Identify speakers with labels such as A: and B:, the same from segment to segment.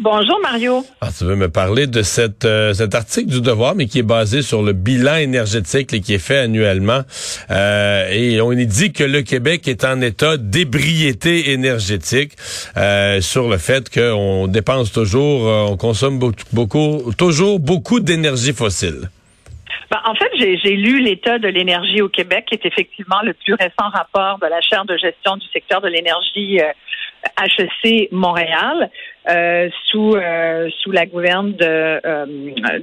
A: Bonjour Mario.
B: Ah, tu veux me parler de cette, euh, cet article du Devoir, mais qui est basé sur le bilan énergétique là, qui est fait annuellement. Euh, et on y dit que le Québec est en état d'ébriété énergétique euh, sur le fait qu'on dépense toujours, on consomme beaucoup, beaucoup toujours beaucoup d'énergie fossile.
A: Ben, en fait, j'ai lu l'état de l'énergie au Québec, qui est effectivement le plus récent rapport de la chaire de gestion du secteur de l'énergie HEC Montréal. Euh, sous euh, sous la gouverne de, euh,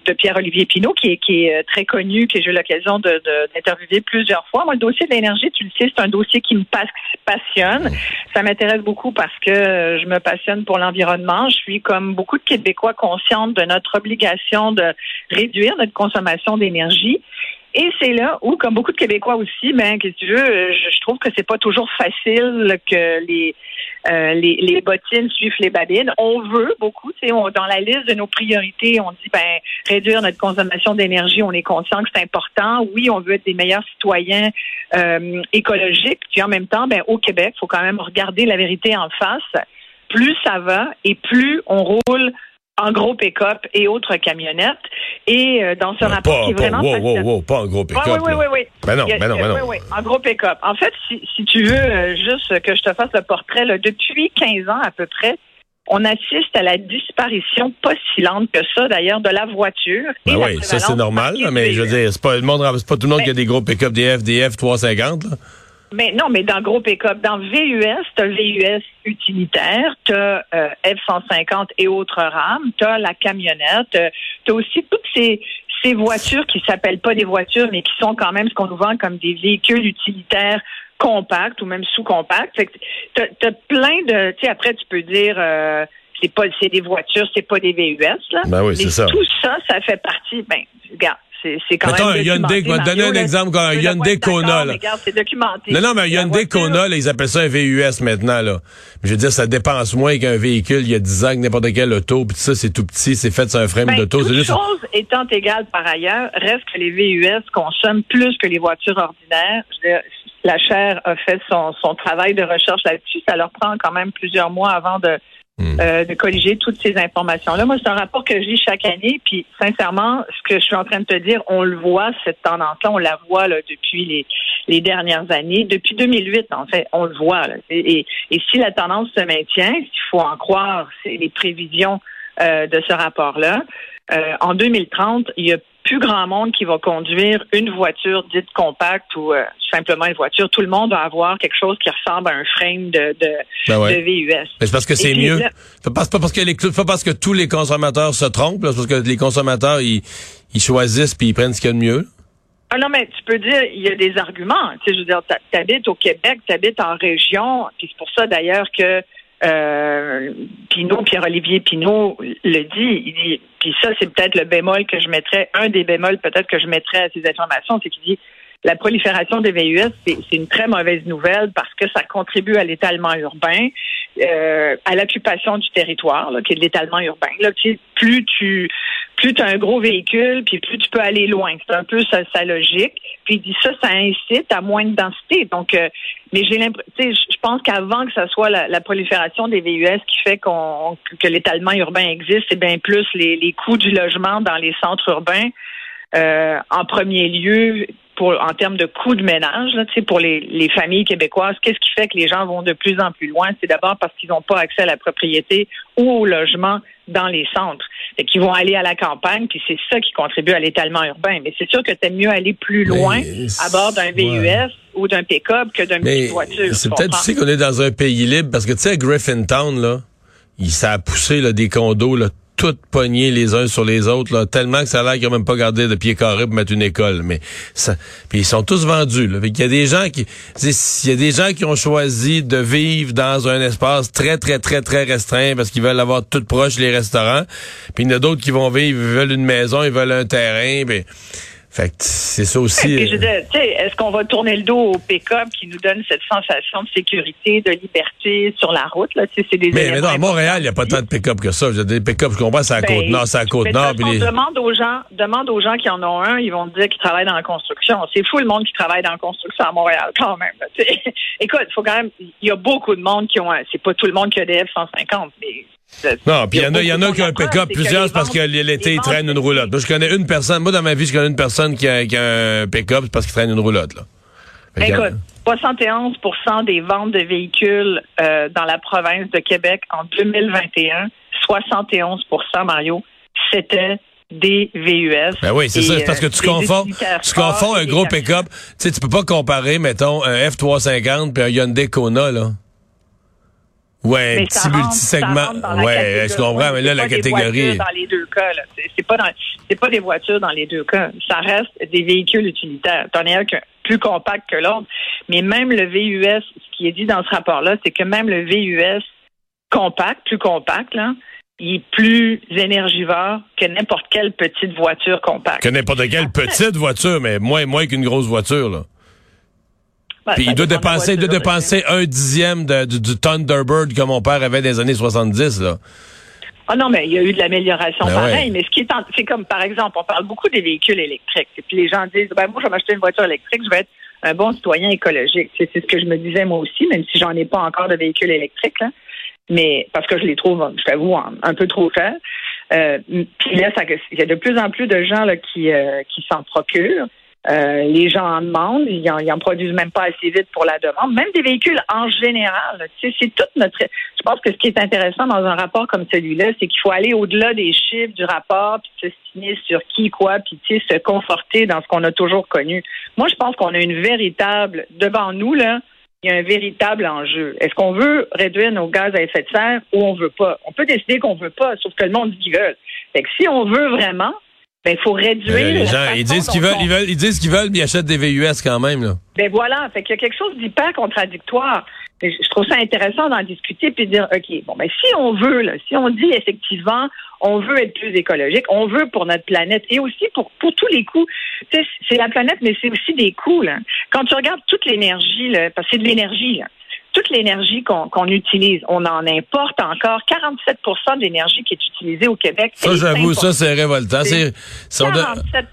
A: de Pierre-Olivier Pinault, qui est, qui est très connu, que j'ai eu l'occasion d'interviewer plusieurs fois. Moi, le dossier de l'énergie, tu le sais, c'est un dossier qui me passionne. Ça m'intéresse beaucoup parce que je me passionne pour l'environnement. Je suis, comme beaucoup de Québécois, consciente de notre obligation de réduire notre consommation d'énergie. Et c'est là où, comme beaucoup de Québécois aussi, ben, que tu veux, je, trouve que c'est pas toujours facile que les, euh, les, les, bottines suivent les babines. On veut beaucoup, tu dans la liste de nos priorités, on dit ben réduire notre consommation d'énergie. On est conscient que c'est important. Oui, on veut être des meilleurs citoyens euh, écologiques. Puis en même temps, ben au Québec, faut quand même regarder la vérité en face. Plus ça va et plus on roule en gros pick-up et autres camionnettes. Et euh, dans ce rapport qui est vraiment...
B: Wow, wow, wow, pas en gros pick-up.
A: Oui, oui, oui, oui.
B: Ben non, ben non, ben non.
A: Oui, oui, en gros pick-up. En fait, si, si tu veux euh, juste que je te fasse le portrait, là, depuis 15 ans à peu près, on assiste à la disparition pas si lente que ça, d'ailleurs, de la voiture.
B: Ben oui, ça c'est normal, mais je veux dire, c'est pas, le monde, c'est pas tout le monde qui a des gros pick-up, des FDF 350, là.
A: Mais non, mais dans gros pick-up, dans VUS, tu as VUS utilitaire, tu as euh, F-150 et autres rames, tu as la camionnette, euh, tu as aussi toutes ces, ces voitures qui s'appellent pas des voitures, mais qui sont quand même ce qu'on nous vend comme des véhicules utilitaires compacts ou même sous-compacts. Tu as, plein de... Tu sais, après, tu peux dire... Euh, c'est pas c'est des voitures, c'est pas des VUS là.
B: Ben oui, c'est ça.
A: Tout ça, ça fait partie. Ben, regarde, c'est quand
B: Mettons, même
A: Hyundai,
B: vais te donner un exemple, un Hyundai Kona. Là.
A: Regarde, c'est documenté.
B: Non, non, mais un Hyundai Kona, là, ils appellent ça un VUS maintenant. Là. Je veux dire, ça dépense moins qu'un véhicule il y a 10 ans que n'importe quel auto. Puis ça, c'est tout petit, c'est fait sur un frame
A: ben,
B: d'auto.
A: Toute juste... chose étant égale par ailleurs, reste que les VUS consomment plus que les voitures ordinaires. Je veux dire, la chaire a fait son, son travail de recherche là-dessus. Ça leur prend quand même plusieurs mois avant de Hmm. Euh, de colliger toutes ces informations-là. Moi, c'est un rapport que je lis chaque année, puis sincèrement, ce que je suis en train de te dire, on le voit, cette tendance-là, on la voit là, depuis les, les dernières années, depuis 2008, en fait, on le voit. Là. Et, et, si la tendance se maintient, s'il faut en croire les prévisions euh, de ce rapport-là, euh, en 2030, il y a plus grand monde qui va conduire une voiture dite compacte ou euh, simplement une voiture. Tout le monde va avoir quelque chose qui ressemble à un frame de, de,
B: ben
A: VUS.
B: Mais c'est parce que c'est mieux. C'est pas, parce que les, pas parce que tous les consommateurs se trompent, c'est parce que les consommateurs ils, ils choisissent puis ils prennent ce qu'il y a de mieux.
A: Ah non, mais tu peux dire, il y a des arguments. Tu sais, je veux dire, t'habites au Québec, t'habites en région, puis c'est pour ça d'ailleurs que euh, Pinot, Pierre-Olivier Pinot le dit, il dit, puis ça c'est peut-être le bémol que je mettrais, un des bémols peut-être que je mettrais à ces informations, c'est qu'il dit la prolifération des VUS, c'est une très mauvaise nouvelle parce que ça contribue à l'étalement urbain, euh, à l'occupation du territoire, là, qui est l'étalement urbain. Là, plus tu plus tu as un gros véhicule, puis plus tu peux aller loin. C'est un peu sa, logique. Puis il dit ça, ça incite à moins de densité. Donc, euh, mais j'ai l'impression, je pense qu'avant que ça soit la, prolifération des VUS qui fait qu'on que l'étalement urbain existe, c'est bien plus les, les coûts du logement dans les centres urbains. Euh, en premier lieu, pour, en termes de coûts de ménage, là, pour les, les familles québécoises, qu'est-ce qui fait que les gens vont de plus en plus loin? C'est d'abord parce qu'ils n'ont pas accès à la propriété ou au logement dans les centres. et qu'ils vont aller à la campagne, puis c'est ça qui contribue à l'étalement urbain. Mais c'est sûr que c'est mieux aller plus loin à bord d'un VUS ou d'un pick-up que d'un petite voiture.
B: C'est peut-être aussi qu'on est dans un pays libre, parce que tu sais, Griffintown, là, il s'est poussé là, des condos là, toutes pognées les uns sur les autres, là, tellement que ça a l'air qu'ils n'ont même pas gardé de pied carré pour mettre une école. Mais ça, puis ils sont tous vendus. Là. Il y a des gens qui, il y a des gens qui ont choisi de vivre dans un espace très très très très restreint parce qu'ils veulent avoir tout proche les restaurants. Puis il y en a d'autres qui vont vivre, ils veulent une maison, ils veulent un terrain. Fait que c'est ça aussi.
A: Je
B: euh,
A: est-ce qu'on va tourner le dos au pick-up qui nous donne cette sensation de sécurité, de liberté sur la route? Là? C'est des
B: mais, non, à Montréal, il n'y a pas tant de pick-up que ça. Dire, pick-up, je comprends, c'est à la
A: Ben,
B: Côte-Nord, c'est à la Côte-Nord. les-
A: demande aux gens, demande aux gens qui en ont un, ils vont dire qu'ils travaillent dans la construction. C'est fou le monde qui travaille dans la construction à Montréal quand même. là. Écoute, faut quand même, il y a beaucoup de monde qui ont, un- c'est pas tout le monde qui a des F-150, mais
B: Non, puis il y en a, y en a qui ont un pick-up, plusieurs, parce que l'été, ils traînent une roulotte. Moi, je connais une personne, moi, dans ma vie, je connais une personne qui a, qui a un pick-up, c'est parce qu'il traîne une roulotte, là.
A: Écoute, 71% des ventes de véhicules euh, dans la province de Québec en 2021, 71% Mario, c'était des VUS.
B: Ben oui, c'est ça. C'est parce que
A: euh,
B: tu confonds, tu confonds un gros pick-up. Tu sais, tu peux pas comparer, mettons, un F-350 puis un Hyundai Kona, là. Ouais,
A: Mais
B: petit
A: rentre- dans la
B: Ouais, je comprends, mais là,
A: C'est
B: la catégorie.
A: voitures dans les deux cas, là. C'est- C'est pas dans, c'est pas des voitures dans les deux cas. Ça reste des véhicules utilitaires. T'en as un qui est plus compact que l'autre. Mais même le VUS, ce qui est dit dans ce rapport-là, c'est que même le VUS compact, plus compact, là, il est plus énergivore que n'importe quelle petite voiture compacte.
B: Que n'importe quelle petite voiture, mais moins, moins qu'une grosse voiture, là.
A: Ben,
B: Puis il doit dépenser, il doit dépenser un dixième de- du, du Thunderbird que mon père avait les années 70, là.
A: Ah non, mais il y a eu de l'amélioration
B: Ben
A: pareil.
B: ouais.
A: Mais ce qui est, en- c'est comme par exemple, on parle beaucoup des véhicules électriques. Et puis les gens disent, ben moi, je vais m'acheter une voiture électrique, je vais être un bon citoyen écologique. C'est, c'est ce que je me disais moi aussi, même si j'en ai pas encore de véhicules électriques, là. Mais parce que je les trouve, je t'avoue, un peu trop chers. Euh, puis là, ça- il y a de plus en plus de gens là, qui, euh, qui s'en procurent. Euh, les gens en demandent, ils en, ils en produisent même pas assez vite pour la demande. Même des véhicules en général. c'est toute notre. Je pense que ce qui est intéressant dans un rapport comme celui-là, c'est qu'il faut aller au-delà des chiffres du rapport, puis s'estimer sur qui quoi, puis se conforter dans ce qu'on a toujours connu. Moi, je pense qu'on a une véritable devant nous là. Il y a un véritable enjeu. Est-ce qu'on veut réduire nos gaz à effet de serre ou on veut pas? On peut décider qu'on veut pas, sauf que le monde dit veulent. Fait que si on veut vraiment, ben, il faut réduire.
B: Euh, les gens, ils disent qu'ils veulent,
A: on-
B: ils veulent, ils disent qu'ils veulent, mais ils achètent des VUS quand même, là.
A: ben voilà, fait qu'il y a quelque chose d'hyper contradictoire. Je trouve ça intéressant d'en discuter puis de dire, OK, bon, ben si on veut, là, si on dit effectivement, on veut être plus écologique, on veut pour notre planète et aussi pour, pour tous les coûts. Tu sais, c'est la planète, mais c'est aussi des coûts, là. Quand tu regardes toute l'énergie, là, parce que c'est de l'énergie, là, toute l'énergie qu'on utilise, on en importe encore 47% de l'énergie qui est utilisée au Québec.
B: Ça, j'avoue, ça, c'est révoltant. C'est, si on doit-
A: 47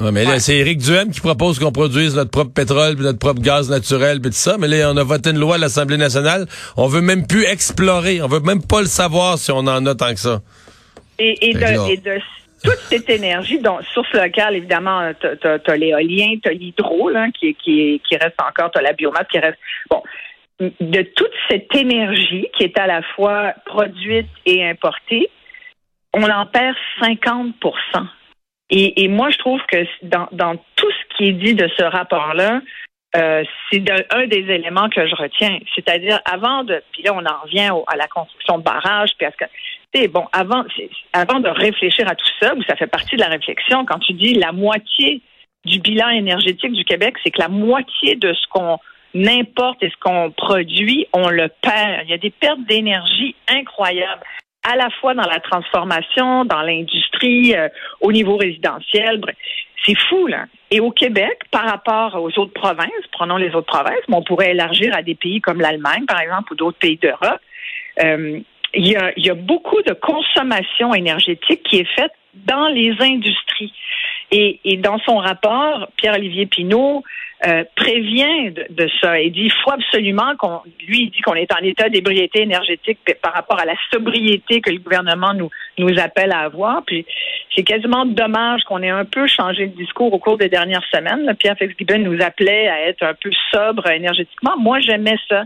B: Ouais, mais là,
A: Ouais.
B: c'est Éric Duhem qui propose qu'on produise notre propre pétrole, puis notre propre gaz naturel, puis tout ça. Mais là, on a voté une loi à l'Assemblée nationale. On veut même plus explorer. On veut même pas le savoir si on en a tant que ça.
A: Et, de, et de toute cette énergie, donc source locale, évidemment, t'as as, l'éolien, t'as l'hydro, là, qui, qui, qui reste encore, t'as la biomasse qui reste. Bon, de toute cette énergie qui est à la fois produite et importée, on en perd 50 et, et moi, je trouve que dans, tout ce qui est dit de ce rapport-là, euh, c'est un des éléments que je retiens. C'est-à-dire, avant de, puis là, on en revient à la construction de barrages, puis que, tu sais, bon, avant, avant de réfléchir à tout ça, ça fait partie de la réflexion, quand tu dis la moitié du bilan énergétique du Québec, c'est que la moitié de ce qu'on importe et ce qu'on produit, on le perd. Il y a des pertes d'énergie incroyables à la fois dans la transformation, dans l'industrie, euh, au niveau résidentiel. C'est fou, là. Et au Québec, par rapport aux autres provinces, prenons les autres provinces, mais on pourrait élargir à des pays comme l'Allemagne, par exemple, ou d'autres pays d'Europe, euh, il y, a, il y a beaucoup de consommation énergétique qui est faite dans les industries. Et, et dans son rapport, Pierre-Olivier Pinault euh, prévient de, de ça. Il dit il faut absolument qu'on. Lui, il dit qu'on est en état d'ébriété énergétique par rapport à la sobriété que le gouvernement nous, nous appelle à avoir. Puis c'est quasiment dommage qu'on ait un peu changé le discours au cours des dernières semaines. Là. Pierre Fitzgibbon nous appelait à être un peu sobre énergétiquement. Moi, j'aimais ça.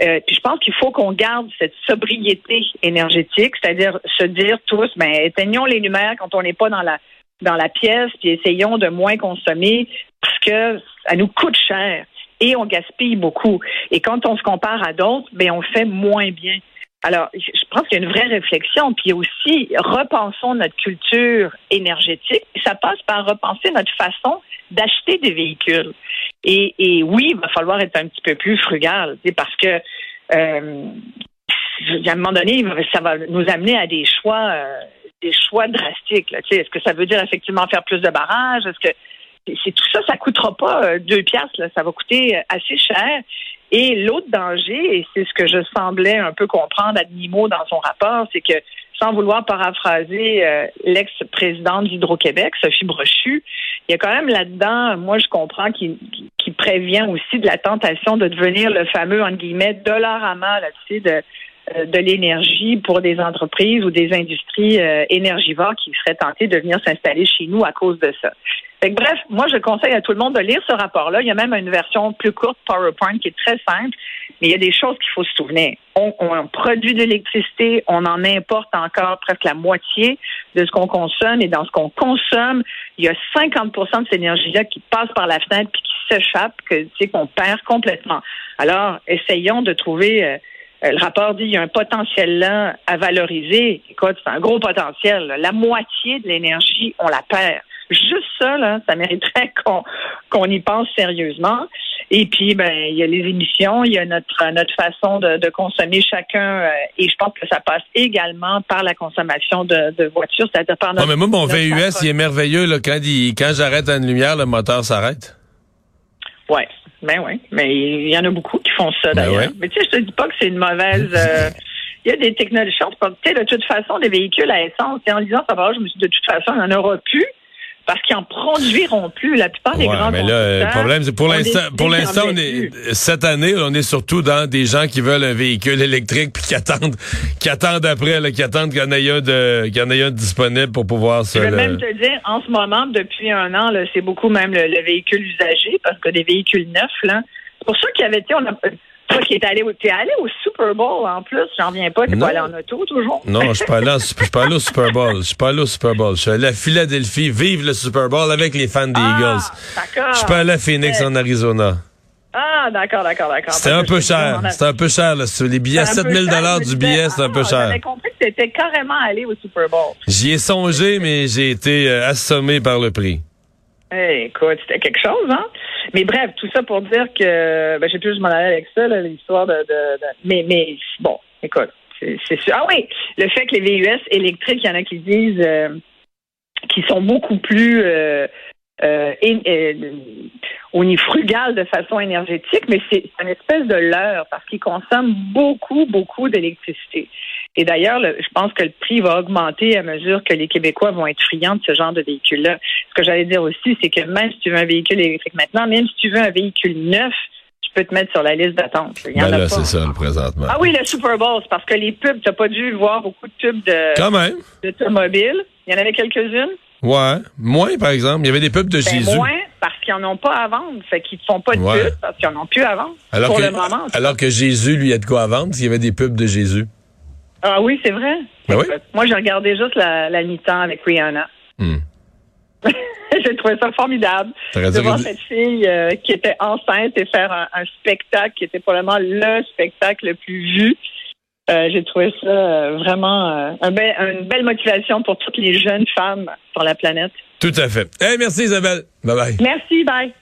A: Euh, puis je pense qu'il faut qu'on garde cette sobriété énergétique, c'est-à-dire se dire tous, ben éteignons les lumières quand on n'est pas dans la dans la pièce, puis essayons de moins consommer parce que ça nous coûte cher et on gaspille beaucoup. Et quand on se compare à d'autres, ben on fait moins bien. Alors, je pense qu'il y a une vraie réflexion, puis aussi repensons notre culture énergétique. Ça passe par repenser notre façon d'acheter des véhicules. Et, et, oui, il va falloir être un petit peu plus frugal, parce que euh, à un moment donné, ça va nous amener à des choix, euh, des choix drastiques. Est-ce que ça veut dire effectivement faire plus de barrages? Est-ce que c'est tout ça, ça coûtera pas euh, deux piastres, là, ça va coûter euh, assez cher. Et l'autre danger, et c'est ce que je semblais un peu comprendre à demi-mot dans son rapport, c'est que sans vouloir paraphraser euh, l'ex-présidente d'Hydro-Québec, Sophie Brochu, il y a quand même là-dedans, moi je comprends qu'il qui prévient aussi de la tentation de devenir le fameux, entre guillemets, dollarama, là, tu sais, de, de l'énergie pour des entreprises ou des industries euh, énergivores qui seraient tentées de venir s'installer chez nous à cause de ça. Fait que, bref, moi, je conseille à tout le monde de lire ce rapport-là. Il y a même une version plus courte, PowerPoint, qui est très simple, mais il y a des choses qu'il faut se souvenir. On, on produit de l'électricité, on en importe encore presque la moitié de ce qu'on consomme, et dans ce qu'on consomme, il y a 50% de cette énergie-là qui passe par la fenêtre puis qui s'échappe, que tu sais, qu'on perd complètement. Alors, essayons de trouver... Euh, euh, le rapport dit qu'il y a un potentiel là à valoriser. Écoute, c'est un gros potentiel. La moitié de l'énergie, on la perd. Juste ça, là, ça mériterait qu'on qu'on y pense sérieusement. Et puis, ben, il y a les émissions, il y a notre notre façon de, de consommer chacun, euh, et je pense que ça passe également par la consommation de, de voitures, c'est-à-dire par
B: notre. mais moi, mon VUS, il est merveilleux là. Quand il, quand j'arrête une lumière, le moteur s'arrête.
A: Ouais. Ben oui, mais il y en a beaucoup qui font ça ben d'ailleurs. Mais tu sais, je te dis pas que c'est une mauvaise. Euh, il y a des technologies. Tu sais, de toute façon, des véhicules à essence. Et en lisant ça, je me suis dit, de toute façon, il n'y en aura plus parce qu'ils en produiront plus. La plupart des ouais, grands
B: mais là, le problème, c'est pour l'instant, pour l'instant, on est, cette année, on est surtout dans des gens qui veulent un véhicule électrique puis qui attendent, qui attendent après, là, qui attendent qu'il y en ait un de, qu'il y en ait un disponible pour pouvoir se.
A: Je vais même te dire, en ce moment, depuis un an, c'est beaucoup même le, le, véhicule usagé parce que des véhicules neufs, là. C'est pour ça qu'il y avait, on a, toi qui es allé, es allé au Super Bowl en plus, j'en viens pas, t'es pas allé en auto toujours.
B: Non, je suis pas allé, je suis pas allé au Super Bowl. Je suis pas allé au Super Bowl. Je suis allé à Philadelphie, vive le Super Bowl avec les fans des ah, Eagles.
A: D'accord.
B: Je suis pas allé à Phoenix en Arizona.
A: Ah, d'accord, d'accord, d'accord.
B: C'était un peu cher. C'était un peu cher, là. Les billets, 7000 dollars du billet, c'était un peu cher.
A: J'avais compris que t'étais carrément allé au Super Bowl.
B: J'y ai songé, mais j'ai été euh, assommé par le prix.
A: Écoute, c'était quelque chose, hein? Mais bref, tout ça pour dire que ben, j'ai plus m'en aller avec ça, l'histoire de, de, Mais, mais bon, écoute, c'est sûr. Ah oui, le fait que les VUS électriques, il y en a qui disent euh, qui sont beaucoup plus euh, euh, on est frugal de façon énergétique, mais c'est une espèce de leurre parce qu'ils consomment beaucoup, beaucoup d'électricité. Et d'ailleurs, je pense que le prix va augmenter à mesure que les Québécois vont être friands de ce genre de véhicule-là. Ce que j'allais dire aussi, c'est que même si tu veux un véhicule électrique maintenant, même si tu veux un véhicule neuf, tu peux te mettre sur la liste d'attente.
B: Ben là, c'est ça, le présentement.
A: Ah oui, le Super Bowl, c'est parce que les pubs, tu n'as pas dû voir beaucoup de pubs de,
B: Quand même.
A: d'automobiles. Il y en avait quelques-unes.
B: Ouais. Moins, par exemple. Il y avait des pubs de ben, Jésus.
A: Moins, parce qu'ils n'en ont pas à vendre. Fait qu'ils ne font pas de pubs parce qu'ils n'en ont plus à vendre.
B: Alors
A: pour
B: que,
A: le moment.
B: Alors que Jésus, lui, a de quoi à vendre, s'il y avait des pubs de Jésus.
A: Ah oui, c'est vrai.
B: Ben oui.
A: Moi, j'ai regardé juste la, la mi-temps avec Rihanna.
B: Hmm.
A: j'ai trouvé ça formidable de voir cette fille euh, qui était enceinte et faire un, spectacle qui était probablement le spectacle le plus vu. Euh, j'ai trouvé ça euh, vraiment un une belle motivation pour toutes les jeunes femmes sur la planète.
B: Tout à fait. Hey, merci Isabelle. Bye bye.
A: Merci, bye.